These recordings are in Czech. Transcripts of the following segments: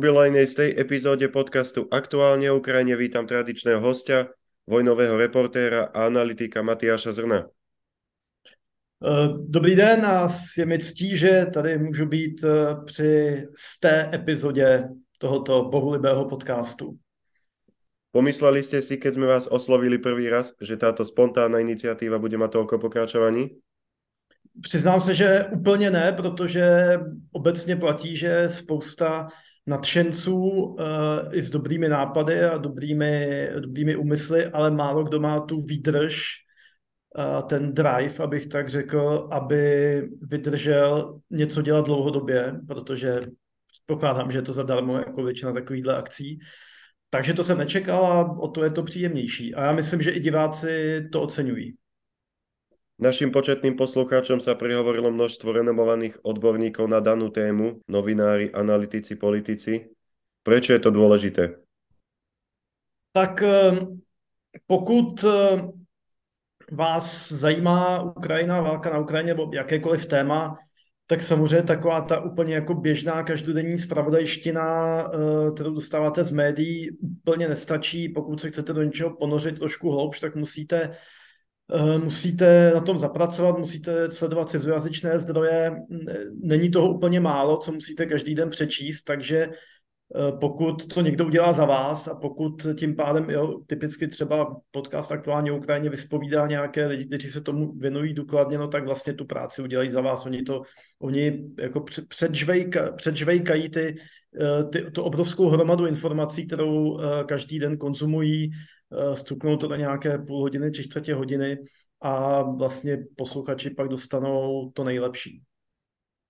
Jubilejnej z tej epizóde podcastu Aktuálne o Ukrajine vítam tradičného hostia, vojnového reportéra a analytika Matyáša Zrna. Eh, dobrý den a je mi ctí, že tady můžu být eh, při té epizodě tohoto bohulibého podcastu. Pomysleli ste si, keď sme vás oslovili prvý raz, že táto spontánna iniciatíva bude mať toľko pokračovaní? Přiznám se, že úplně ne, protože obecně platí, že spousta nadšenců uh, i s dobrými nápady a dobrými, dobrými úmysly, ale málo kdo má tu výdrž, uh, ten drive, abych tak řekl, aby vydržel něco dělat dlouhodobě, protože pokládám, že je to zadarmo jako většina takovýchhle akcí. Takže to jsem nečekal a o to je to příjemnější. A já myslím, že i diváci to oceňují. Našim početným poslucháčom sa prihovorilo množstvo renomovaných odborníkov na danú tému, novinári, analytici, politici. Prečo je to dôležité? Tak ehm, pokud ehm, vás zajímá Ukrajina, válka na Ukrajině nebo jakékoliv téma, tak samozřejmě taková ta úplně jako běžná každodenní spravodajština, ehm, kterou dostáváte z médií, úplně nestačí. Pokud se chcete do něčeho ponořit trošku hloubš, tak musíte Eh, musíte na tom zapracovat, musíte sledovat cizojazyčné zdroje. Není toho úplně málo, co musíte každý den přečíst, takže eh, pokud to někdo udělá za vás a pokud tím pádem, jo, typicky třeba podcast aktuálně Ukrajině vyspovídá nějaké lidi, kteří se tomu věnují důkladně, no tak vlastně tu práci udělají za vás. Oni to, oni jako předžvejka, předžvejkají ty, eh, ty, tu obrovskou hromadu informací, kterou každý den konzumují Eh, stuknou to na nějaké půl hodiny či čtvrtě hodiny a vlastně posluchači pak dostanou to nejlepší.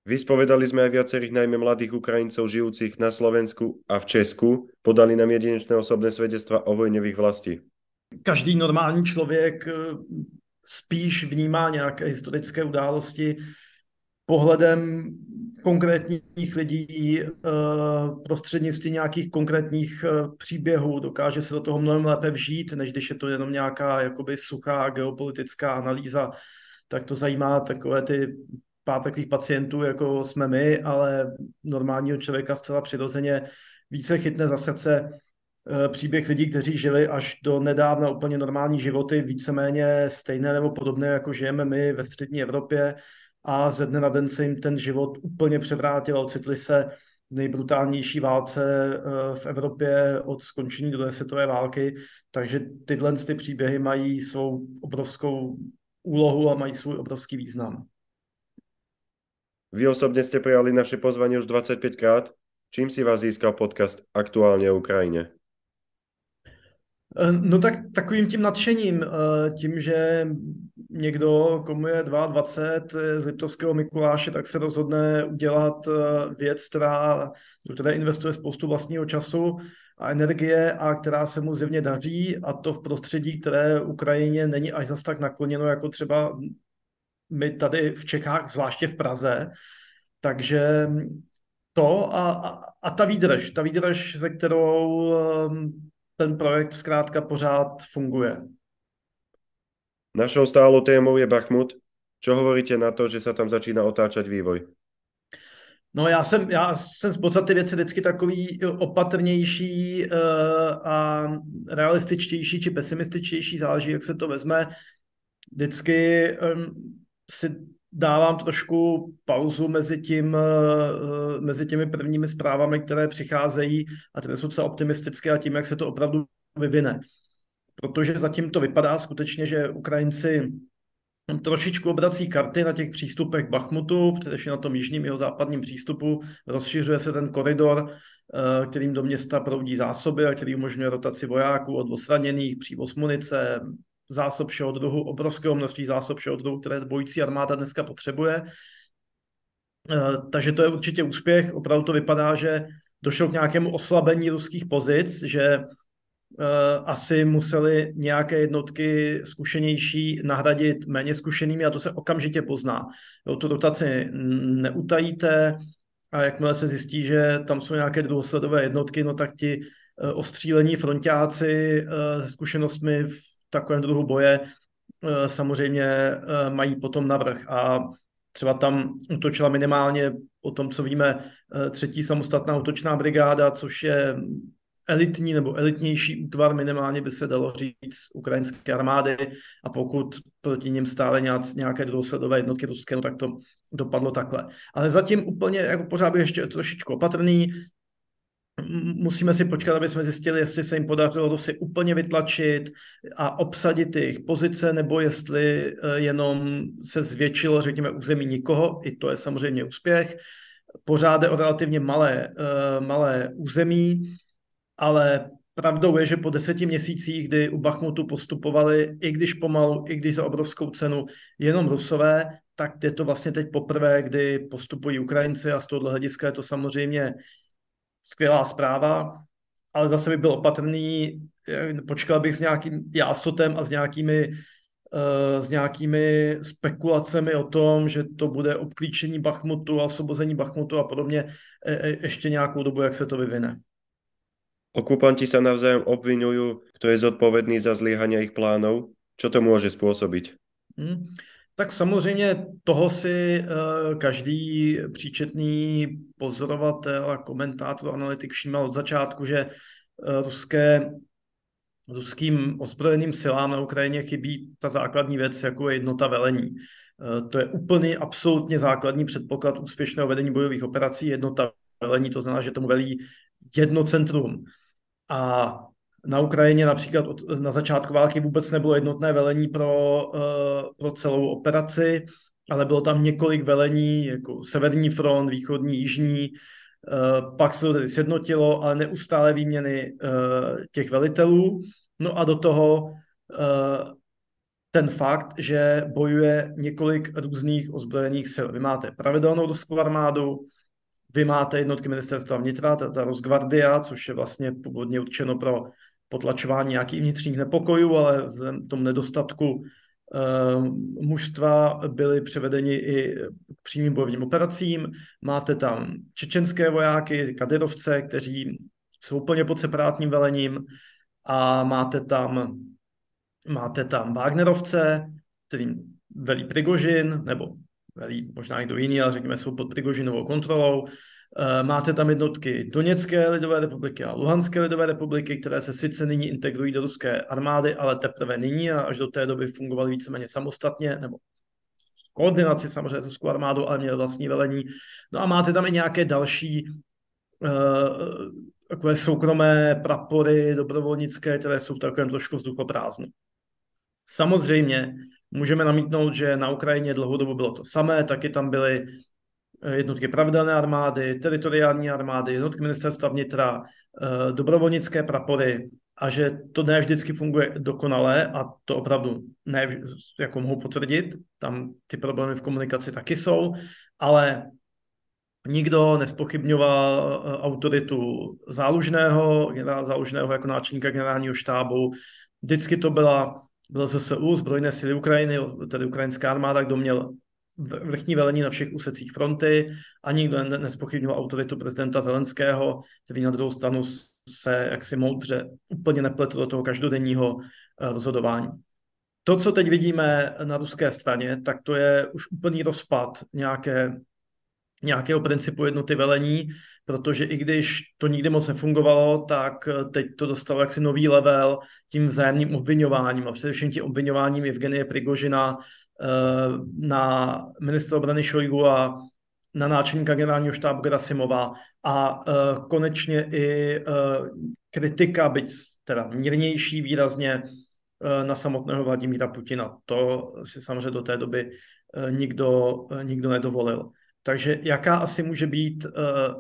Vyspovedali sme aj viacerých najmä mladých Ukrajincov žijúcich na Slovensku a v Česku. Podali nám jedinečné osobné svedectva o vojne v ich vlasti. Každý normální člověk eh, spíš vnímá nějaké historické události pohledem konkrétních lidí, eh, prostřednictvím nějakých konkrétních eh, příběhů, dokáže se do toho mnohem lépe vžít, než když je to jenom nějaká jakoby suchá geopolitická analýza, tak to zajímá takové ty pár takových pacientů, jako jsme my, ale normálního člověka zcela přirozeně více chytne za srdce eh, příběh lidí, kteří žili až do nedávna úplně normální životy, víceméně stejné nebo podobné, jako žijeme my ve střední Evropě, a ze dne na den se jim ten život úplně převrátil a ocitli se v nejbrutálnější válce eh, v Evropě od skončení druhé světové války, takže tyhle ty příběhy mají svou obrovskou úlohu a mají svůj obrovský význam. Vy osobně jste přijali naše pozvání už 25 krát. Čím si vás získal podcast Aktuálně o Ukrajině? Eh, no tak takovým tím nadšením, eh, tím, že někdo, komu je 22 z Liptovského Mikuláše, tak se rozhodne udělat eh, věc, která, do které investuje spoustu vlastního času a energie a která se mu zjevně daří a to v prostředí, které Ukrajině není až zas tak nakloněno, jako třeba my tady v Čechách, zvláště v Praze. Takže to a, a, a ta výdrž, ta výdrž, se kterou ten projekt zkrátka pořád funguje. Našou stálou témou je Bachmut. Čo hovoríte na to, že se tam začíná otáčet vývoj? No já jsem, já jsem z podstaty věci vždycky takový opatrnější uh, a realističtější či pesimističtější, záleží, jak se to vezme. Vždycky um, si dávám trošku pauzu mezi, tím, uh, mezi těmi prvními zprávami, které přicházejí a které jsou docela optimistické a tím, jak se to opravdu vyvine protože zatím to vypadá skutečně, že Ukrajinci trošičku obrací karty na těch přístupech Bachmutu, především na tom jižním jeho západním přístupu. Rozšiřuje se ten koridor, eh, kterým do města proudí zásoby a který umožňuje rotaci vojáků od osraněných, přívoz munice, zásob všeho druhu, obrovského množství zásob všeho druhu, které bojící armáda dneska potřebuje. Eh, takže to je určitě úspěch. Opravdu to vypadá, že došlo k nějakému oslabení ruských pozic, že Eh, asi museli nějaké jednotky zkušenější nahradit méně zkušenými a to se okamžitě pozná. Jo, tu rotaci neutajíte a jakmile se zjistí, že tam jsou nějaké druhosledové jednotky, no tak ti eh, ostřílení frontáci se zkušenostmi v takovém druhu boje samozřejmě mají potom navrh. A třeba tam utočila minimálně o tom, co víme, třetí samostatná útočná brigáda, což je elitní nebo elitnější útvar, minimálně by se dalo říct ukrajinské armády a pokud proti ním stále nějaké druhosledové jednotky ruské, no tak to dopadlo takhle. Ale zatím úplně jako pořád bych ještě trošičku opatrný, musíme si počkat, aby jsme zjistili, jestli se jim podařilo Rusy úplně vytlačit a obsadit jejich pozice, nebo jestli eh, jenom se zvětšilo, řekněme, území nikoho, i to je samozřejmě úspěch. Pořád je o relativně malé, eh, malé území, ale pravdou je, že po deseti měsících, kdy u Bachmutu postupovali, i když pomalu, i když za obrovskou cenu, jenom Rusové, tak je to vlastně teď poprvé, kdy postupují Ukrajinci a z tohohle hlediska je to samozřejmě skvělá zpráva, ale zase by byl opatrný, počkal bych s nějakým jásotem a s nějakými, uh, s nějakými spekulacemi o tom, že to bude obklíčení Bachmutu a osvobození Bachmutu a podobně e, e, ještě nějakou dobu, jak se to vyvine. Okupanti sa navzájem obvinujú, kto je zodpovedný za zlyhanie ich plánov. Čo to môže spôsobiť? Hmm. Tak samozřejmě toho si uh, každý příčetný pozorovatel a komentátor, analytik všímal od začátku, že uh, ruské, ruským ozbrojeným silám na Ukrajině chybí ta základní věc, jako je jednota velení. Uh, to je úplný, absolutně základní předpoklad úspěšného vedení bojových operací. Jednota velení, to znamená, že tomu velí jedno centrum. A na Ukrajině například od, na začátku války vůbec nebylo jednotné velení pro, uh, pro celou operaci, ale bylo tam několik velení, jako Severní front, Východní, Jižní, uh, pak se to tedy sjednotilo, ale neustále výměny uh, těch velitelů. No a do toho ten fakt, že bojuje několik různých ozbrojených sil. Vy máte pravidelnou ruskou armádu, vy máte jednotky ministerstva vnitra, ta, ta Rosgvardia, což je vlastně původně určeno pro potlačování nějakých vnitřních nepokojů, ale v tom nedostatku uh, mužstva byli převedeni i přímým bojovým operacím. Máte tam čečenské vojáky, kadyrovce, kteří jsou úplně pod separátním velením a máte tam, máte tam Wagnerovce, kterým velí Prigožin, nebo velí možná někdo jiný, ale řekněme, jsou pod Prigožinovou kontrolou. Eh, máte tam jednotky Doněcké lidové republiky a Luhanské lidové republiky, které se sice nyní integrují do ruské armády, ale teprve nyní a až do té doby fungovaly víceméně samostatně, nebo koordinaci samozřejmě s ruskou armádou, ale měly vlastní velení. No a máte tam i nějaké další uh, takové soukromé prapory dobrovolnické, které jsou v takovém trošku vzduchoprázdnu. Samozřejmě můžeme namítnout, že na Ukrajině dlouhodobu bylo to samé, taky tam byly Eh, jednotky pravidelné armády, teritoriální armády, jednotky ministerstva vnitra, eh, dobrovolnické prapory a že to ne vždycky funguje dokonale a to opravdu ne, jako mohu potvrdit, tam ty problémy v komunikaci taky jsou, ale nikdo nespochybňoval eh, autoritu zálužného, generála zálužného jako náčelníka generálního štábu. Vždycky to byla, byl ZSU, zbrojné síly Ukrajiny, tedy ukrajinská armáda, kdo měl vrchní velení na všech úsecích fronty a nikdo nespochybňoval autoritu prezidenta Zelenského, který na druhou stranu se jaksi moudře úplně nepletl do toho každodenního eh, rozhodování. To, co teď vidíme na ruské straně, tak to je už úplný rozpad nějaké, nějakého principu jednoty velení, protože i když to nikdy moc nefungovalo, tak eh, teď to dostalo jaksi nový level tím vzájemným obvinováním a především tím obvinováním Evgenie Prigožina na ministra obrany Šojgu a na náčelníka generálního štábu Gerasimova a uh, konečně i uh, kritika, byť teda mírnější výrazně na samotného Vladimíra Putina. To si samozřejmě do té doby nikdo, nikdo nedovolil. Takže jaká asi může být uh,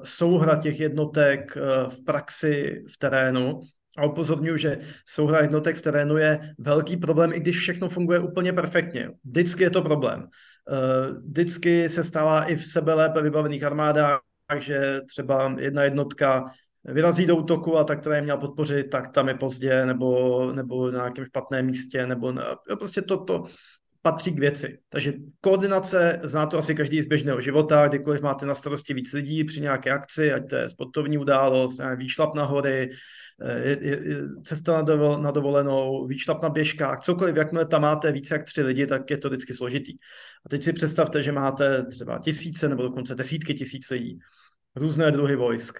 souhra těch jednotek v praxi, v terénu? A upozorňuji, že souhra jednotek v terénu je velký problém, i když všechno funguje úplně perfektně. Vždycky je to problém. Eh, vždycky se stává i v sebe lépe vybavených armádách, že třeba jedna jednotka vyrazí do útoku a ta, která je měla podpořit, tak tam je pozdě nebo, nebo na nějakém špatném místě, nebo na, prostě to, to, patří k věci. Takže koordinace, zná to asi každý z běžného života, kdykoliv máte na starosti víc lidí při nějaké akci, ať to je sportovní událost, výšlap na hory, cesta na, dovol, na dovolenou, výšlap na běžkách, cokoliv, jakmile tam máte více jak tři lidi, tak je to vždycky složitý. A teď si představte, že máte třeba tisíce nebo dokonce desítky tisíc lidí, různé druhy vojsk,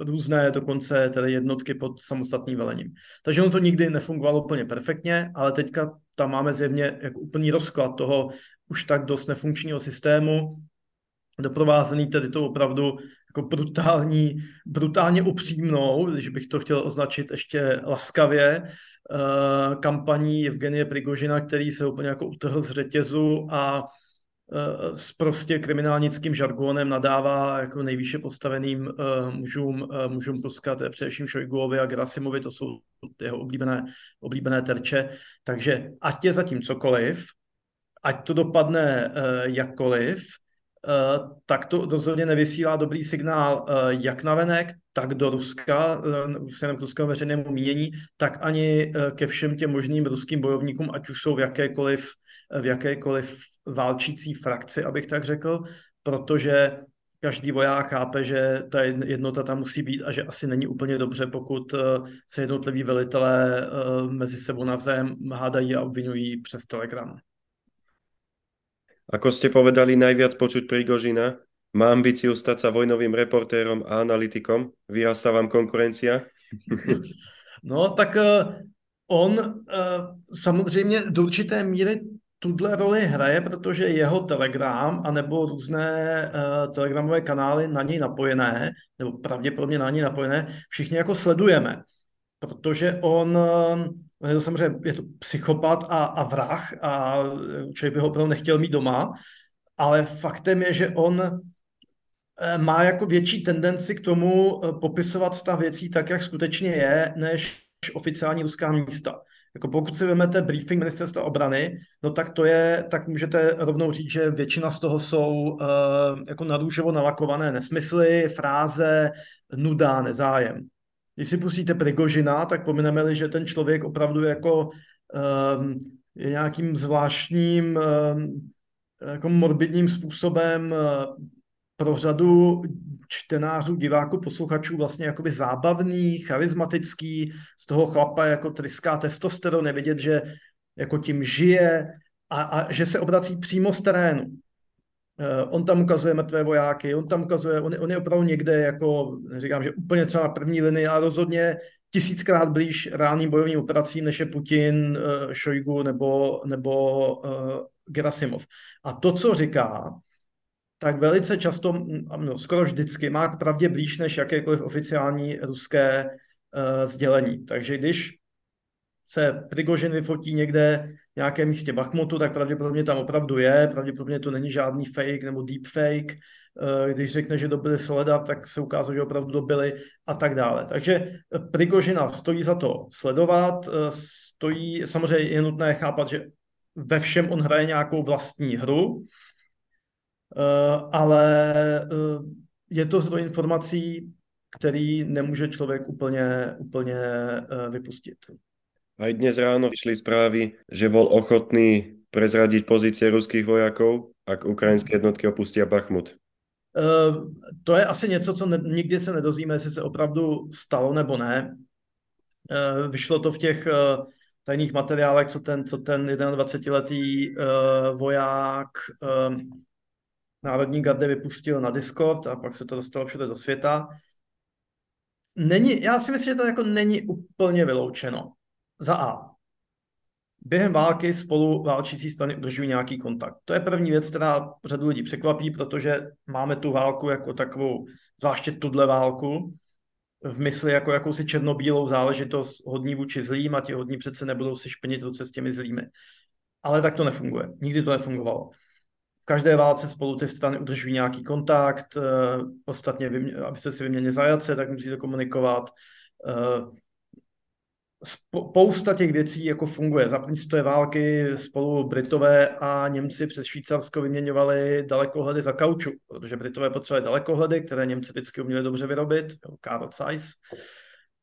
různé dokonce tedy jednotky pod samostatným velením. Takže ono to nikdy nefungovalo úplně perfektně, ale teďka tam máme zjevně jako úplný rozklad toho už tak dost nefunkčního systému, doprovázený tedy to opravdu jako brutální, brutálně upřímnou, když bych to chtěl označit ještě laskavě, eh, kampaní Evgenie Prigožina, který se úplně jako utrhl z řetězu a Eh, s prostě kriminálnickým žargonem nadává jako nejvýše postaveným uh, mužům, mužům Ruska, to je především Šojgulovi a Gerasimovi, to jsou jeho oblíbené, oblíbené terče. Takže ať je zatím cokoliv, ať to dopadne jakkoliv, tak to rozhodně nevysílá dobrý signál uh, jak na venek, tak do Ruska, směrem k ruskému veřejnému mínění, tak ani ke všem těm možným ruským bojovníkům, ať už jsou v jakékoliv v jakékoliv válčící frakci, abych tak řekl, protože každý voják chápe, že ta jednota tam musí být a že asi není úplně dobře, pokud eh, se jednotliví velitelé eh, mezi sebou navzájem hádají a obvinují přes Telegram. Ako ste povedali, najviac počuť Prigožina. Má ambíciu stať sa vojnovým reportérom a analytikom. Vyrastá vám konkurencia? No, tak eh, on samozřejmě do určité míry tuhle roli hraje, protože jeho Telegram anebo různé uh, telegramové kanály na něj napojené, nebo pravděpodobně na něj napojené, všichni jako sledujeme. Protože on, je to samozřejmě je to psychopat a, a vrah a člověk by ho opravdu nechtěl mít doma, ale faktem je, že on uh, má jako větší tendenci k tomu popisovat stav věcí tak, jak skutečně je, než oficiální ruská místa. Jako pokud si vezmete briefing ministerstva obrany, no tak to je, tak můžete rovnou říct, že většina z toho jsou uh, jako narůžovo nalakované nesmysly, fráze, nuda, nezájem. Když si pustíte Prigožina, tak pomineme že ten člověk opravdu jako um, je nějakým zvláštním um, jako morbidním způsobem pro řadu čtenářů, diváků, posluchačů vlastně jakoby zábavný, charismatický, z toho chlapa jako tryská testosteron, nevidět, že jako tím žije a, a že se obrací přímo z terénu. Uh, on tam ukazuje mrtvé vojáky, on tam ukazuje, on, on je opravdu někde jako, říkám, že úplně třeba na první linii, a rozhodně tisíckrát blíž reálným bojovým operacím, než je Putin, uh, Šojgu nebo, nebo uh, Gerasimov. A to, co říká, tak velice často, no, skoro vždycky, má k pravdě blíž než jakékoliv oficiální ruské uh, sdělení. Takže když se Prigožin vyfotí někde nějakém místě Bachmutu, tak pravděpodobně tam opravdu je, pravděpodobně to není žádný fake nebo deep fake. Uh, když řekne, že dobili Soledad, tak se ukázalo, že opravdu dobili a tak dále. Takže Prigožina stojí za to sledovat, uh, stojí, samozřejmě je nutné chápat, že ve všem on hraje nějakou vlastní hru, Eh, ale eh, je to zdroj informací, který nemůže člověk úplně, úplně eh, vypustit. Aj dnes ráno vyšli správy, že bol ochotný prezradiť pozície ruských vojakov, ak ukrajinské jednotky opustí Bachmut. Uh, to je asi něco, co ne, nikdy se nedozvíme, jestli se opravdu stalo nebo ne. Uh, vyšlo to v těch uh, tajných materiálech, co ten, co ten 21-letý voják Národní garde vypustil na Discord a pak se to dostalo všude do světa. Není, já si myslím, že to jako není úplně vyloučeno. Za A. Během války spolu válčící strany udržují nějaký kontakt. To je první věc, která řadu lidí překvapí, protože máme tu válku jako takovou, zvláště tuhle válku, v mysli jako jakousi černobílou záležitost hodní vůči zlým a ti hodní přece nebudou si špinit ruce s těmi zlými. Ale tak to nefunguje. Nikdy to nefungovalo v každé válce spolu ty strany udržují nějaký kontakt, uh, ostatně, abyste si vyměnili zajace, tak musíte komunikovat. Spousta těch věcí jako funguje. Za první té války spolu Britové a Němci přes Švýcarsko vyměňovali dalekohledy za kauču, protože Britové potřebovali dalekohledy, které Němci vždycky uměli dobře vyrobit, Karl Zeiss.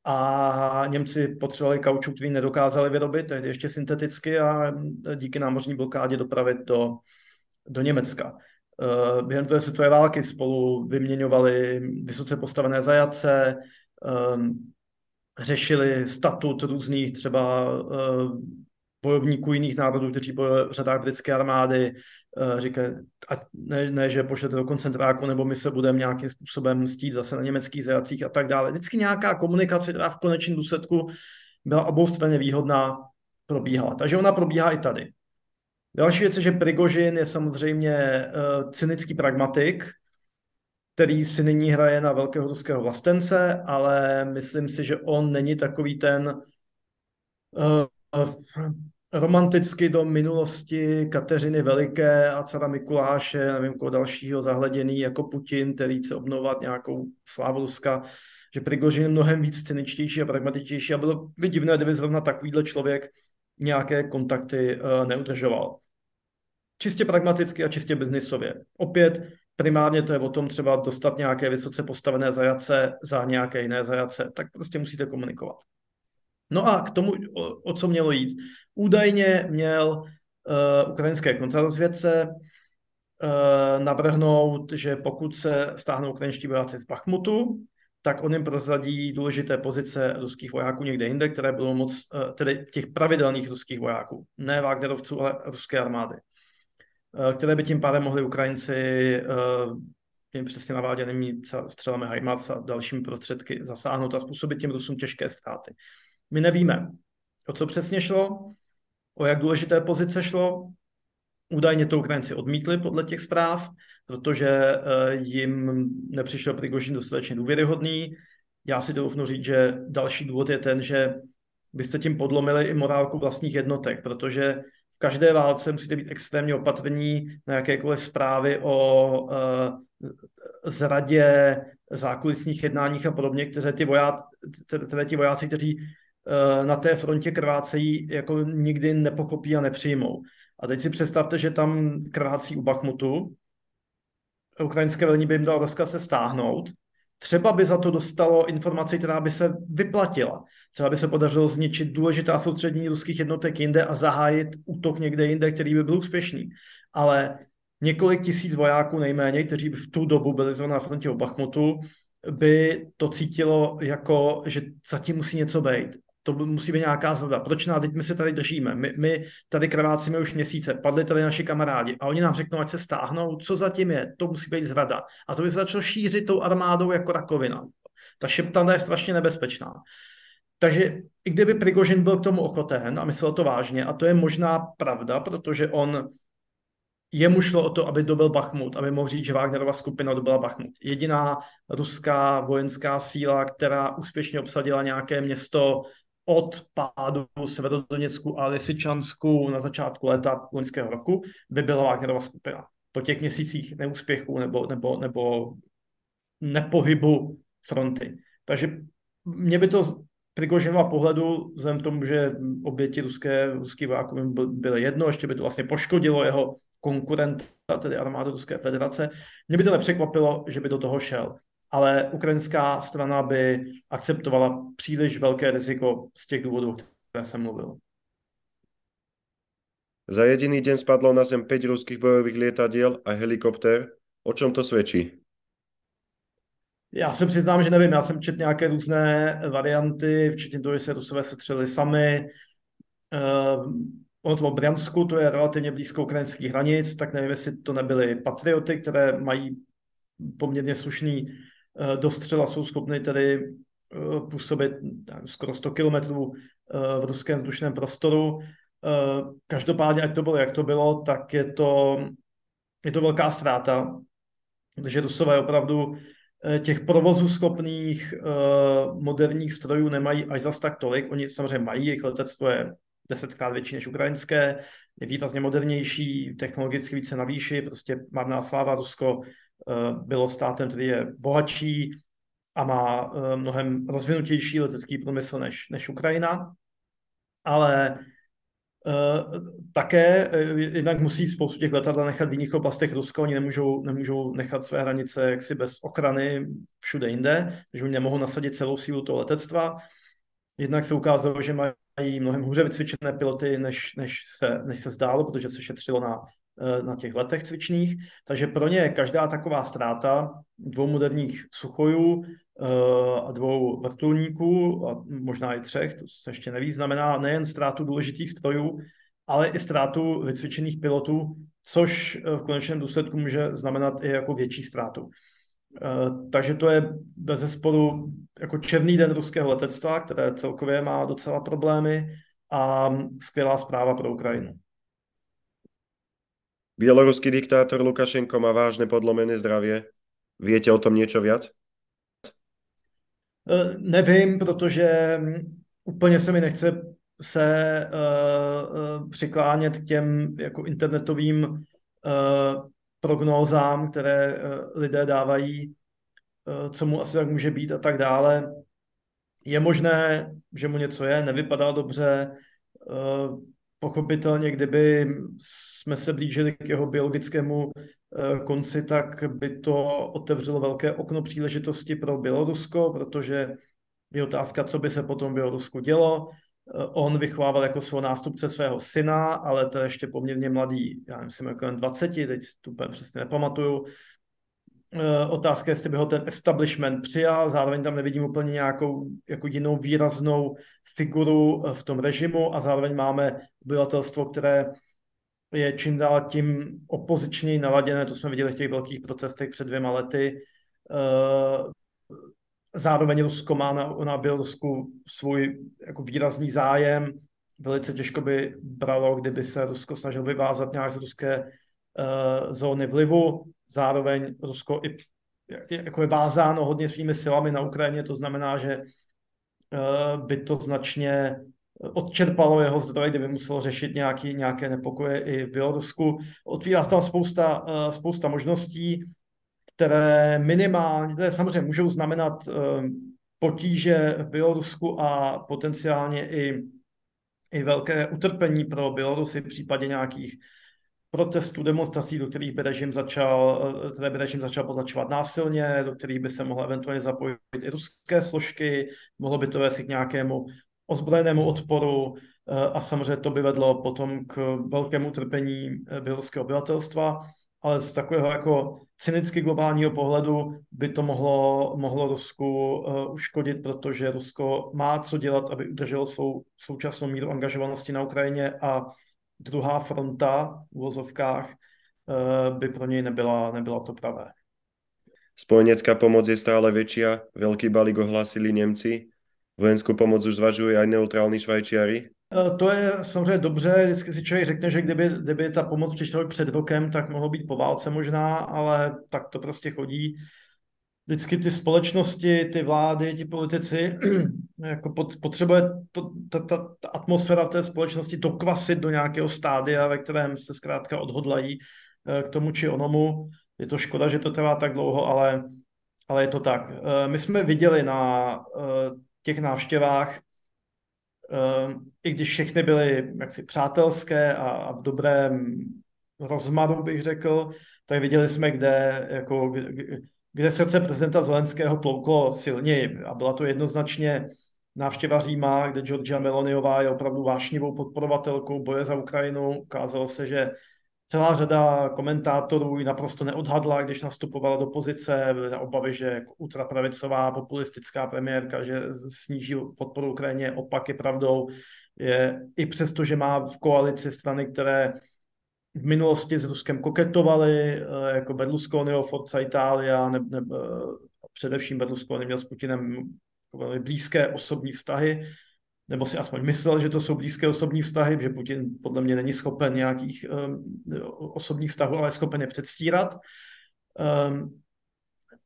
a Němci potřebovali kaučuk, který nedokázali vyrobit, tehdy ještě synteticky a díky námořní blokádě dopravit do, do Německa. Eh, během té světové války spolu vyměňovali vysoce postavené zajatce, ehm, řešili statut různých třeba eh, bojovníků jiných národů, kteří bojovali v řadách britské armády, eh, říkají, ať ne, ne, že pošlete do koncentráku, nebo my se budeme nějakým způsobem stít zase na německých zajacích a tak dále. Vždycky nějaká komunikace, která v konečném důsledku byla obou straně výhodná, probíhala. Takže ona probíhá i tady. Další věc je, že Prigožin je samozřejmě uh, cynický pragmatik, který si nyní hraje na velkého ruského vlastence, ale myslím si, že on není takový ten uh, romanticky do minulosti Kateřiny Veliké a cara Mikuláše, nevím, koho dalšího zahleděný jako Putin, který chce obnovovat nějakou slávu Ruska, že Prigožin je mnohem víc cyničtější a pragmatičtější a bylo by divné, kdyby zrovna takovýhle člověk nějaké kontakty uh, neudržoval. Čistě pragmaticky a čistě biznisově. Opět primárně to je o tom třeba dostat nějaké vysoce postavené zajace za nějaké jiné zajace, tak prostě musíte komunikovat. No a k tomu, o, o co mělo jít. Údajně měl uh, ukrajinské kontrarozvědce uh, navrhnout, že pokud se stáhnou ukrajinští vojáci z Bachmutu, tak on jim prozradí důležité pozice ruských vojáků někde jinde, které budou moc, uh, tedy těch pravidelných ruských vojáků, ne Wagnerovců, ale ruské armády, které by tím pádem mohli Ukrajinci uh, těmi přesně naváděnými střelami HIMARS a dalšími prostředky zasáhnout a způsobit těm Rusům těžké ztráty. My nevíme, o co přesně šlo, o jak důležité pozice šlo. Údajně to Ukrajinci odmítli podle těch zpráv, protože eh, jim nepřišel Prigožin dostatečně důvěryhodný. Já si to říct, že další důvod je ten, že byste tím podlomili i morálku vlastních jednotek, protože každé válce musíte být extrémně opatrní na jakékoliv zprávy o uh, zradě, zákulisních jednáních a podobně, které ti, vojáci, které vojáci, kteří Eh, na té frontě krvácejí, jako nikdy nepochopí a nepřijmou. A teď si představte, že tam krvácí u Bachmutu, ukrajinské velení by jim dalo rozkaz se stáhnout, třeba by za to dostalo informaci, která by se vyplatila. Třeba by se podařilo zničit důležitá soustřední ruských jednotek jinde a zahájit útok někde jinde, který by byl úspěšný. Ale několik tisíc vojáků nejméně, kteří by v tu dobu byli zrovna na frontě u Bachmutu, by to cítilo jako, že zatím musí něco být to musí být nějaká zrada. Proč nás teď my se tady držíme? My, my tady krvácíme už měsíce, padli tady naši kamarádi a oni nám řeknou, ať se stáhnou, co zatím je, to musí být zrada. A to by se začalo šířit tou armádou jako rakovina. Ta šeptanda je strašně nebezpečná. Takže i kdyby Prigožin byl k tomu ochoten a myslel to vážně, a to je možná pravda, protože on jemu šlo o to, aby dobil Bachmut, aby mohl říct, že Wagnerova skupina dobila Bachmut. Jediná ruská vojenská síla, která úspěšně obsadila nějaké město od pádu Severodoněcku a Lisičansku na začátku léta loňského roku by byla Wagnerova skupina. Po těch měsících neúspěchů nebo, nebo, nebo nepohybu fronty. Takže mě by to Prigožinova pohledu, vzhledem tomu, že oběti ruské, ruský vojáků byly jedno, ještě by to vlastně poškodilo jeho konkurenta, tedy armádu Ruské federace, mě by to nepřekvapilo, že by do toho šel ale ukrajinská strana by akceptovala příliš velké riziko z těch důvodů, které jsem mluvil. Za jediný den spadlo na zem 5 ruských bojových lietadiel a helikopter. O čem to svědčí? Já se přiznám, že nevím. Já jsem četl nějaké různé varianty, včetně toho, že se Rusové setřeli sami. Uh, ono to bylo Bryansku, to je relativně blízko ukrajinských hranic, tak nevím, jestli to nebyly patrioty, které mají poměrně slušný Eh, do střela jsou schopny tedy eh, působit skoro 100 kilometrů eh, v ruském vzdušném prostoru. Každopádně, ať to bylo, jak to bylo, tak je to, je to velká ztráta, protože Rusové opravdu těch provozů schopných moderních strojů nemají až zas tak tolik. Oni samozřejmě mají, jejich letectvo je desetkrát větší než ukrajinské, je výrazně modernější, technologicky více na výši, prostě marná sláva Rusko Eh, bylo státem, který je bohatší a má eh, mnohem rozvinutější letecký průmysl než, než Ukrajina, ale také uh, jednak musí spoustu těch letadel nechat v jiných oblastech Ruska, oni nemůžou, nemůžou nechat své hranice jaksi bez ochrany všude jinde, takže oni nemohou nasadit celou sílu toho letectva. Jednak se ukázalo, že mají mnohem hůře vycvičené piloty, než, než, se, než se zdálo, protože se šetřilo na, eh, na těch letech cvičných. Takže pro ně každá taková ztráta dvou moderních suchojů eh, a dvou vrtulníků, a možná i třech, to se ještě neví, znamená nejen ztrátu důležitých strojů, ale i ztrátu vycvičených pilotů, což eh, v konečném důsledku může znamenat i jako větší ztrátu. Eh, takže to je bez zesporu jako černý den ruského letectva, které celkově má docela problémy a skvělá zpráva pro Ukrajinu. Běloruský diktátor Lukašenko má vážné podlomené zdravě. Víte o tom něco viac? Eh, nevím, protože úplně se mi nechce se uh, přiklánět k těm jako internetovým uh, prognózám, které uh, lidé dávají, uh, co mu asi tak může být a tak dále. Je možné, že mu něco je, nevypadá dobře. Uh, pochopitelně, kdyby jsme se blížili k jeho biologickému konci, tak by to otevřelo velké okno příležitosti pro Bělorusko, protože je otázka, co by se potom Bělorusku dělo Eh, on vychovával jako svého nástupce svého syna, ale to je ještě poměrně mladý, já myslím, jako 20, teď tu přesně nepamatuju. Eh, otázka, jestli by ho ten establishment přijal, zároveň tam nevidím úplně nějakou jako jinou výraznou figuru eh, v tom režimu a zároveň máme obyvatelstvo, které je čím dál tím opozičněji naladěné, to jsme viděli v těch velkých protestech před dvěma lety, Zároveň Rusko má na, na Bělorusku svůj jako výrazný zájem. Velice těžko by bralo, kdyby se Rusko snažil vyvázat nějaké z ruské uh, zóny vlivu. Zároveň Rusko i je, jako je vázáno hodně svými silami na Ukrajině, to znamená, že uh, by to značně odčerpalo jeho zdroje, kdyby muselo řešit nějaký, nějaké nepokoje i v Bělorusku. Otvírá se tam spousta, uh, spousta možností které minimálně, které samozřejmě můžou znamenat ehm, potíže v Bělorusku a potenciálně i, i velké utrpení pro Bělorusy v případě nějakých protestů, demonstrací, do kterých by režim začal, eh, které by režim začal potlačovat násilně, do kterých by se mohlo eventuálně zapojit i ruské složky, mohlo by to vést k nějakému ozbrojenému odporu eh, a samozřejmě to by vedlo potom k velkému utrpení eh, běloruského obyvatelstva ale z takového jako cynicky globálního pohledu by to mohlo, mohlo Rusku uh, uškodit, protože Rusko má co dělat, aby udrželo svou současnou míru angažovanosti na Ukrajině a druhá fronta v uvozovkách by pro něj nebyla, nebyla to pravé. Spojenecká pomoc je stále větší. Velký balík ohlásili Němci. Vojenskou pomoc už zvažují aj neutrální Švajčiari. Eh, to je samozřejmě dobře, vždycky si člověk řekne, že kdyby, kdyby ta pomoc přišla před rokem, tak mohlo být po válce možná, ale tak to prostě chodí. Vždycky ty společnosti, ty vlády, ti politici, jako potřebuje to, ta, ta, ta atmosféra té společnosti dokvasit do nějakého stádia, ve kterém se zkrátka odhodlají eh, k tomu či onomu. Je to škoda, že to trvá tak dlouho, ale, ale je to tak. Eh, my jsme viděli na těch návštěvách Ehm, i když všechny byly jaksi přátelské a, a v dobrém rozmaru, bych řekl, tak viděli jsme, kde, jako, kde srdce prezidenta Zelenského plouklo silněji. A byla to jednoznačně návštěva Říma, kde Georgia Meloniová je opravdu vášnivou podporovatelkou boje za Ukrajinu. Ukázalo se, že celá řada komentátorů ji naprosto neodhadla, když nastupovala do pozice, na obavy, že jako ultrapravicová populistická premiérka, že sníží podporu Ukrajině, opak je pravdou. Je, I přesto, že má v koalici strany, které v minulosti s Ruskem koketovaly, eh, jako Berlusconiho, Forza Italia, ne, ne, především Berlusconi měl s Putinem velmi blízké osobní vztahy, nebo si aspoň myslel, že to jsou blízké osobní vztahy, že Putin podle mě není schopen nějakých um, osobních vztahů, ale je schopen je předstírat. Um,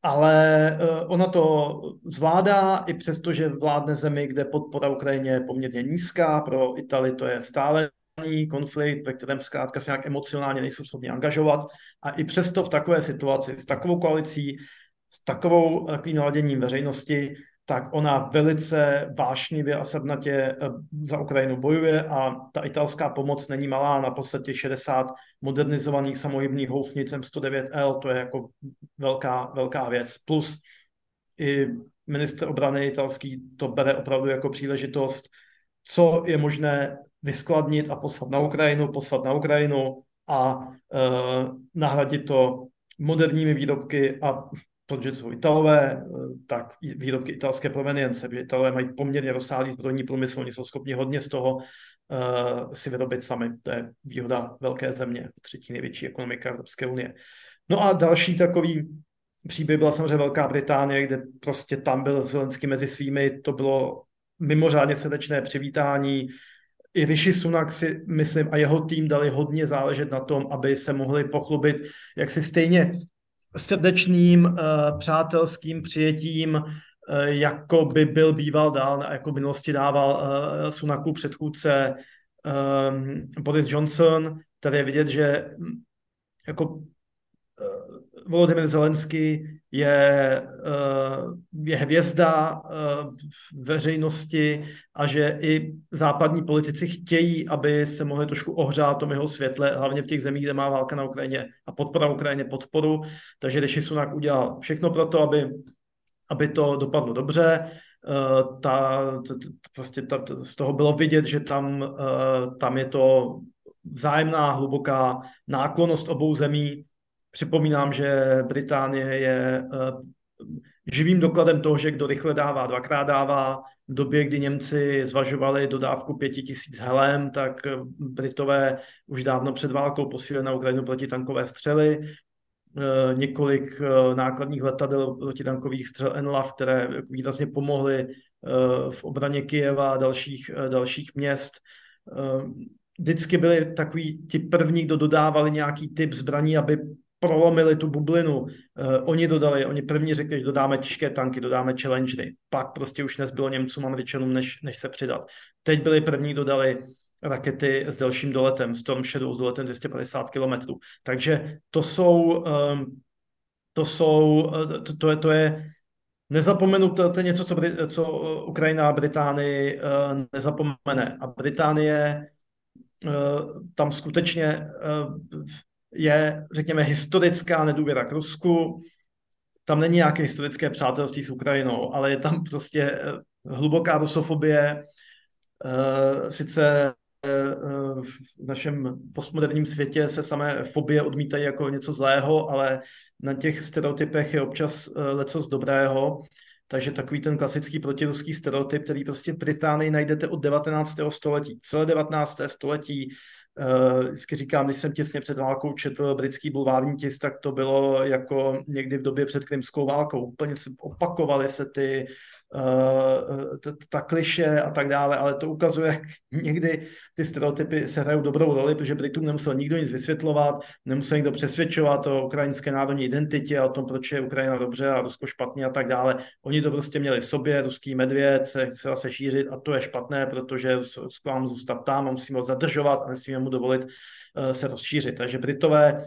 ale uh, ona to zvládá i přesto, že vládne zemi, kde podpora Ukrajině je poměrně nízká, pro Itálii to je stále konflikt, ve kterém zkrátka se nějak emocionálně nejsou schopni angažovat a i přesto v takové situaci, s takovou koalicí, s takovou takovým naladěním veřejnosti, tak ona velice vášnivě a srdnatě eh, za Ukrajinu bojuje a ta italská pomoc není malá, na podstatě 60 modernizovaných samohybných houfnic M109L, to je jako velká, velká věc. Plus i minister obrany italský to bere opravdu jako příležitost, co je možné vyskladnit a poslat na Ukrajinu, poslat na Ukrajinu a uh, nahradit to moderními výrobky a protože jsou Italové, tak výrobky italské provenience, protože Italové mají poměrně rozsáhlý zbrojní průmysl, oni jsou schopni hodně z toho uh, si vyrobit sami. To je výhoda velké země, třetí největší ekonomika Evropské unie. No a další takový příběh byla samozřejmě Velká Británie, kde prostě tam byl Zelenský mezi svými, to bylo mimořádně srdečné přivítání. I Rishi Sunak si, myslím, a jeho tým dali hodně záležet na tom, aby se mohli pochlubit, jak si stejně srdečným, uh, přátelským přijetím, uh, jako by byl býval dál, jako v minulosti dával uh, Sunaku předchůdce um, Boris Johnson, tady je vidět, že jako Volodymyr Zelensky je, eh, je hvězda eh, veřejnosti a že i západní politici chtějí, aby se mohli trošku ohřát tom jeho světle, hlavně v těch zemích, kde má válka na Ukrajině a podpora Ukrajině podporu. Takže Rishi Sunak udělal všechno pro to, aby, aby to dopadlo dobře. Eh, ta, ta, prostě ta, z toho bylo vidět, že tam, tam je to vzájemná hluboká náklonost obou zemí Připomínám, že Británie je eh, živým dokladem toho, že kdo rychle dává, dvakrát dává. V době, kdy Němci zvažovali dodávku pěti tisíc helem, tak eh, Britové už dávno před válkou posílili na Ukrajinu protitankové střely. Eh, několik nákladních letadel protitankových střel NLAV, které výrazně pomohly v obraně Kijeva a dalších, dalších měst vždycky byli takový ti první, kdo dodávali nějaký typ zbraní, aby prolomili tu bublinu. Uh, oni dodali, oni první řekli, že dodáme těžké tanky, dodáme challengery. Pak prostě už nezbylo Němcům, Američanům, než, než se přidat. Teď byli první, dodali rakety s delším doletem, Storm Shadow s doletem 250 km. Takže to jsou, um, to jsou, eh, to, to je, to je nezapomenutelné, to je něco, co, co Ukrajina a Británii uh, nezapomene. A Británie uh, tam skutečně uh, je, řekněme, historická nedůvěra k Rusku. Tam není nějaké historické přátelství s Ukrajinou, ale je tam prostě eh, hluboká rusofobie. Eh, sice eh, v našem postmoderním světě se samé fobie odmítají jako něco zlého, ale na těch stereotypech je občas leco z dobrého. Takže takový ten klasický protiruský stereotyp, který prostě v Británii najdete od 19. století. Celé 19. století vždycky říkám, když jsem těsně před válkou četl britský bulvární tisk, tak to bylo jako někdy v době před krymskou válkou. Úplně se opakovaly se ty ta kliše a tak dále, ale to ukazuje, jak někdy ty stereotypy se hrajou dobrou roli, protože Britům nemusel nikdo nic vysvětlovat, nemusel nikdo přesvědčovat o ukrajinské národní identitě a o tom, proč je Ukrajina dobře a Rusko špatně a tak dále. Oni to prostě měli v sobě, ruský medvěd se chce zase šířit a to je špatné, protože Rusko mám zůstat tam a musíme ho zadržovat a nesmíme mu dovolit uh, se rozšířit. Takže Britové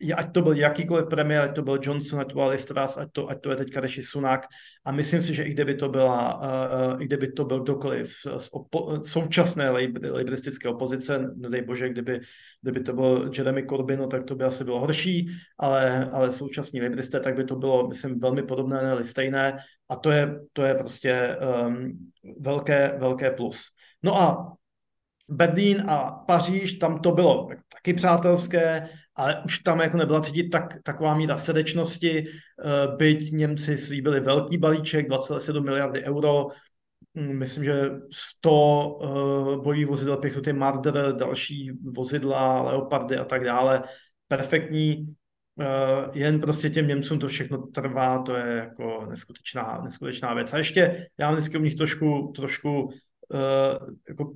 ať to byl jakýkoliv premiér, ať to byl Johnson, ať to byl Listras, ať to, ať to je teďka Rishi Sunak. A myslím si, že i kdyby to, byla, uh, i kdyby to byl kdokoliv z opo- současné liberistické opozice, nedej bože, kdyby, kdyby to byl Jeremy Corbyn, no, tak to by asi bylo horší, ale, ale současní liberisté, tak by to bylo, myslím, velmi podobné, ne stejné. A to je, to je prostě um, velké, velké plus. No a Berlín a Paříž, tam to bylo taky přátelské, ale už tam jako nebyla cítit tak, taková míra srdečnosti, eh, byť Němci slíbili velký balíček, 2,7 miliardy euro, hm, myslím, že 100 uh, bojových vozidel pěchoty Marder, další vozidla, Leopardy a tak dále, perfektní, uh, jen prostě těm Němcům to všechno trvá, to je jako neskutečná, neskutečná věc. A ještě já vždycky u nich trošku, trošku uh, jako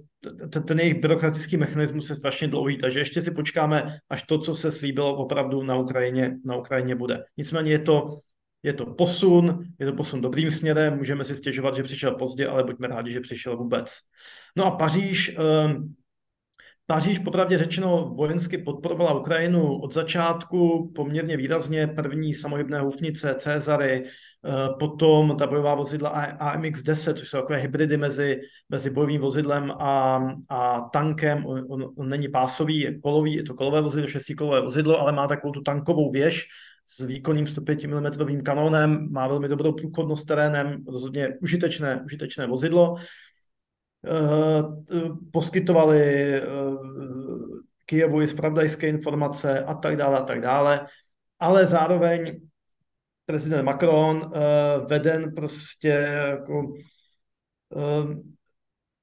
ten, ten jejich byrokratický mechanismus je strašně dlouhý, takže ještě si počkáme, až to, co se slíbilo opravdu na Ukrajině, na Ukrajině bude. Nicméně je to, je to posun, je to posun dobrým směrem, můžeme si stěžovat, že přišel pozdě, ale buďme rádi, že přišel vůbec. No a Paříž, um, Paříž popravdě řečeno vojensky podporovala Ukrajinu od začátku poměrně výrazně. První samohybné hufnice, Cezary, potom ta bojová vozidla AMX-10, což jsou takové hybridy mezi, mezi bojovým vozidlem a, a tankem. On, on, on není pásový, je kolový, je to kolové vozidlo, šestikolové vozidlo, ale má takovou tu tankovou věž s výkonným 105 mm kanónem, má velmi dobrou průchodnost terénem, rozhodně užitečné, užitečné vozidlo. Poskytovali Kijevu i zpravodajské informace a tak dále a tak dále, ale zároveň prezident Macron uh, veden prostě jako uh,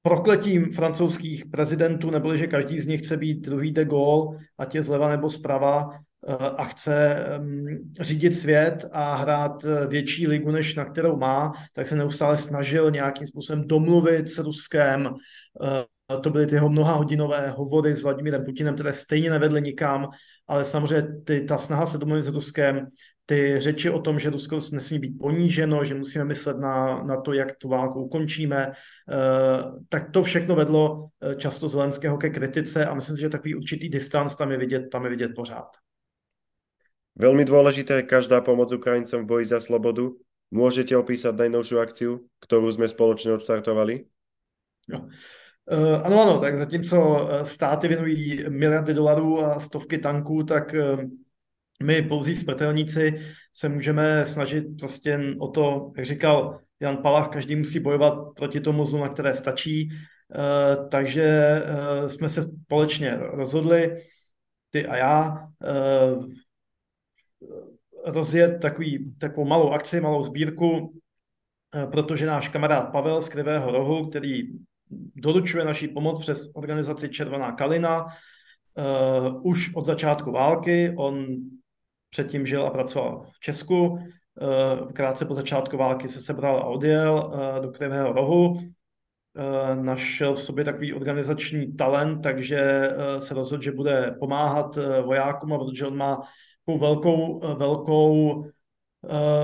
prokletím francouzských prezidentů, neboli že každý z nich chce být druhý de Gaulle, ať je zleva nebo zprava, uh, a chce řídit svět a hrát větší ligu, než na kterou má, tak se neustále snažil nějakým způsobem domluvit s Ruskem, to byly ty jeho mnohahodinové hovory s Vladimírem Putinem, které stejně nevedly nikam, ale samozřejmě ty, ta snaha se domluvit s Ruskem, ty řeči o tom, že Rusko nesmí být poníženo, že musíme myslet na, na to, jak tu válku ukončíme, eh, tak to všechno vedlo eh, často Zelenského ke kritice a myslím si, že takový určitý distanc tam je vidět, tam je vidět pořád. Velmi důležité je každá pomoc Ukrajincům v boji za slobodu. Můžete opísat nejnovšiu akciu, kterou jsme společně odstartovali? No. Uh, ano, ano, tak zatímco státy věnují miliardy dolarů a stovky tanků, tak uh, my pouzí smrtelníci se můžeme snažit prostě o to, jak říkal Jan Palach, každý musí bojovat proti tomu zlu, na které stačí, takže jsme se společně rozhodli, ty a já, rozjet takový, takovou malou akci, malou sbírku, protože náš kamarád Pavel z Krivého rohu, který doručuje naší pomoc přes organizaci Červená kalina, uh, už od začátku války. On předtím žil a pracoval v Česku. Uh, krátce po začátku války se sebral a odjel uh, do Krivého rohu. Našel v sobě takový organizační talent, takže se rozhodl, že bude pomáhat vojákům, a protože on má takovou velkou, velkou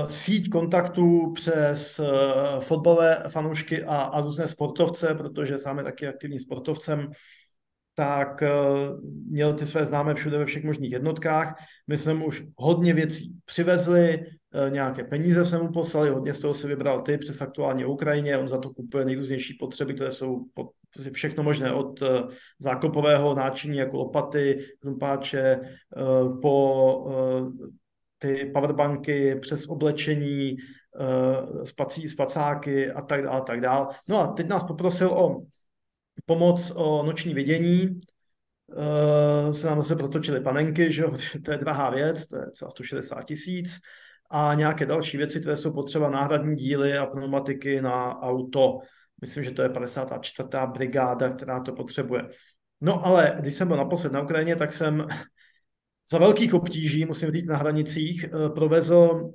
síť kontaktů přes uh, fotbalové fanoušky a, a různé sportovce, protože sám je taky aktivním sportovcem, tak uh, měl ty své známé všude ve všech možných jednotkách. My jsme mu už hodně věcí přivezli, nějaké peníze jsme mu poslali, hodně z toho si vybral ty přes aktuálně Ukrajině, on za to kupuje nejrůznější potřeby, které jsou prostě všechno možné od zákopového náčiní jako lopaty, krumpáče, po ty powerbanky přes oblečení, uh, spací, spacáky a tak dále, tak dále. No a teď nás poprosil o pomoc o noční vidění. Uh, se nám zase protočily panenky, že to je drahá věc, to je třeba 160 tisíc a nějaké další věci, které jsou potřeba náhradní díly a pneumatiky na auto. Myslím, že to je 54. brigáda, která to potřebuje. No ale když jsem byl naposled na Ukrajině, tak jsem za velkých obtíží, musím říct, na hranicích, eh, provezl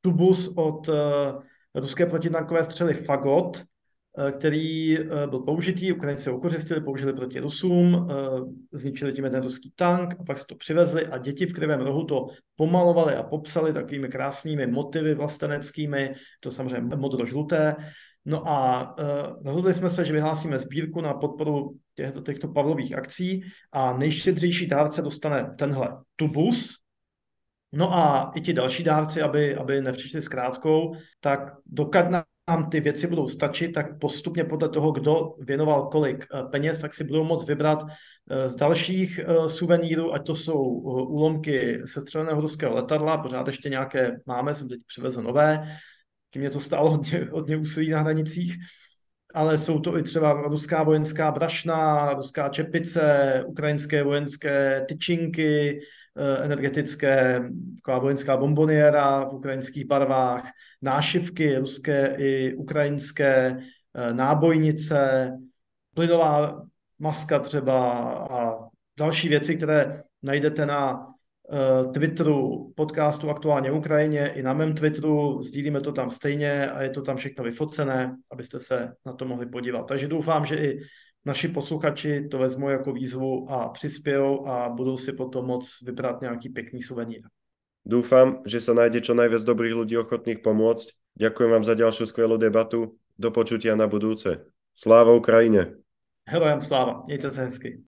tubus od eh, ruské protitankové střely Fagot, eh, který byl použitý, Ukrajinci ho ukořistili, použili proti Rusům, zničili tím jeden ruský tank a pak se to přivezli a děti v Krivém rohu to pomalovali a popsali takovými krásnými motivy vlasteneckými, to samozřejmě modro-žluté, No a uh, rozhodli jsme se, že vyhlásíme sbírku na podporu těchto, těchto Pavlových akcí a nejštědřejší dárce dostane tenhle tubus. No a i ti další dárci, aby, aby nepřišli s krátkou, tak dokud nám ty věci budou stačit, tak postupně podle toho, kdo věnoval kolik eh, peněz, tak si budou moct vybrat eh, z dalších suvenýrů, ať to jsou úlomky sestřeleného ruského letadla, pořád ještě nějaké máme, jsem teď přivezl nové, mě to stálo hodně, hodně úsilí na hranicích, ale jsou to i třeba ruská vojenská brašna, ruská čepice, ukrajinské vojenské tyčinky, eh, energetické, vojenská bomboniera v ukrajinských barvách, nášivky ruské i ukrajinské, eh, nábojnice, plynová maska třeba a další věci, které najdete na Twitteru podcastu Aktuálně Ukrajině i na mém Twitteru, sdílíme to tam stejně a je to tam všechno vyfocené, abyste se na to mohli podívat. Takže doufám, že i naši posluchači to vezmou jako výzvu a přispějou a budou si potom moc vybrat nějaký pěkný suvenír. Doufám, že se najde čo najviac dobrých ľudí ochotných pomôcť. Ďakujem vám za ďalšiu skvelú debatu. Do počutia na budúce. Sláva Ukrajine. Herojem sláva. Mějte se hezky.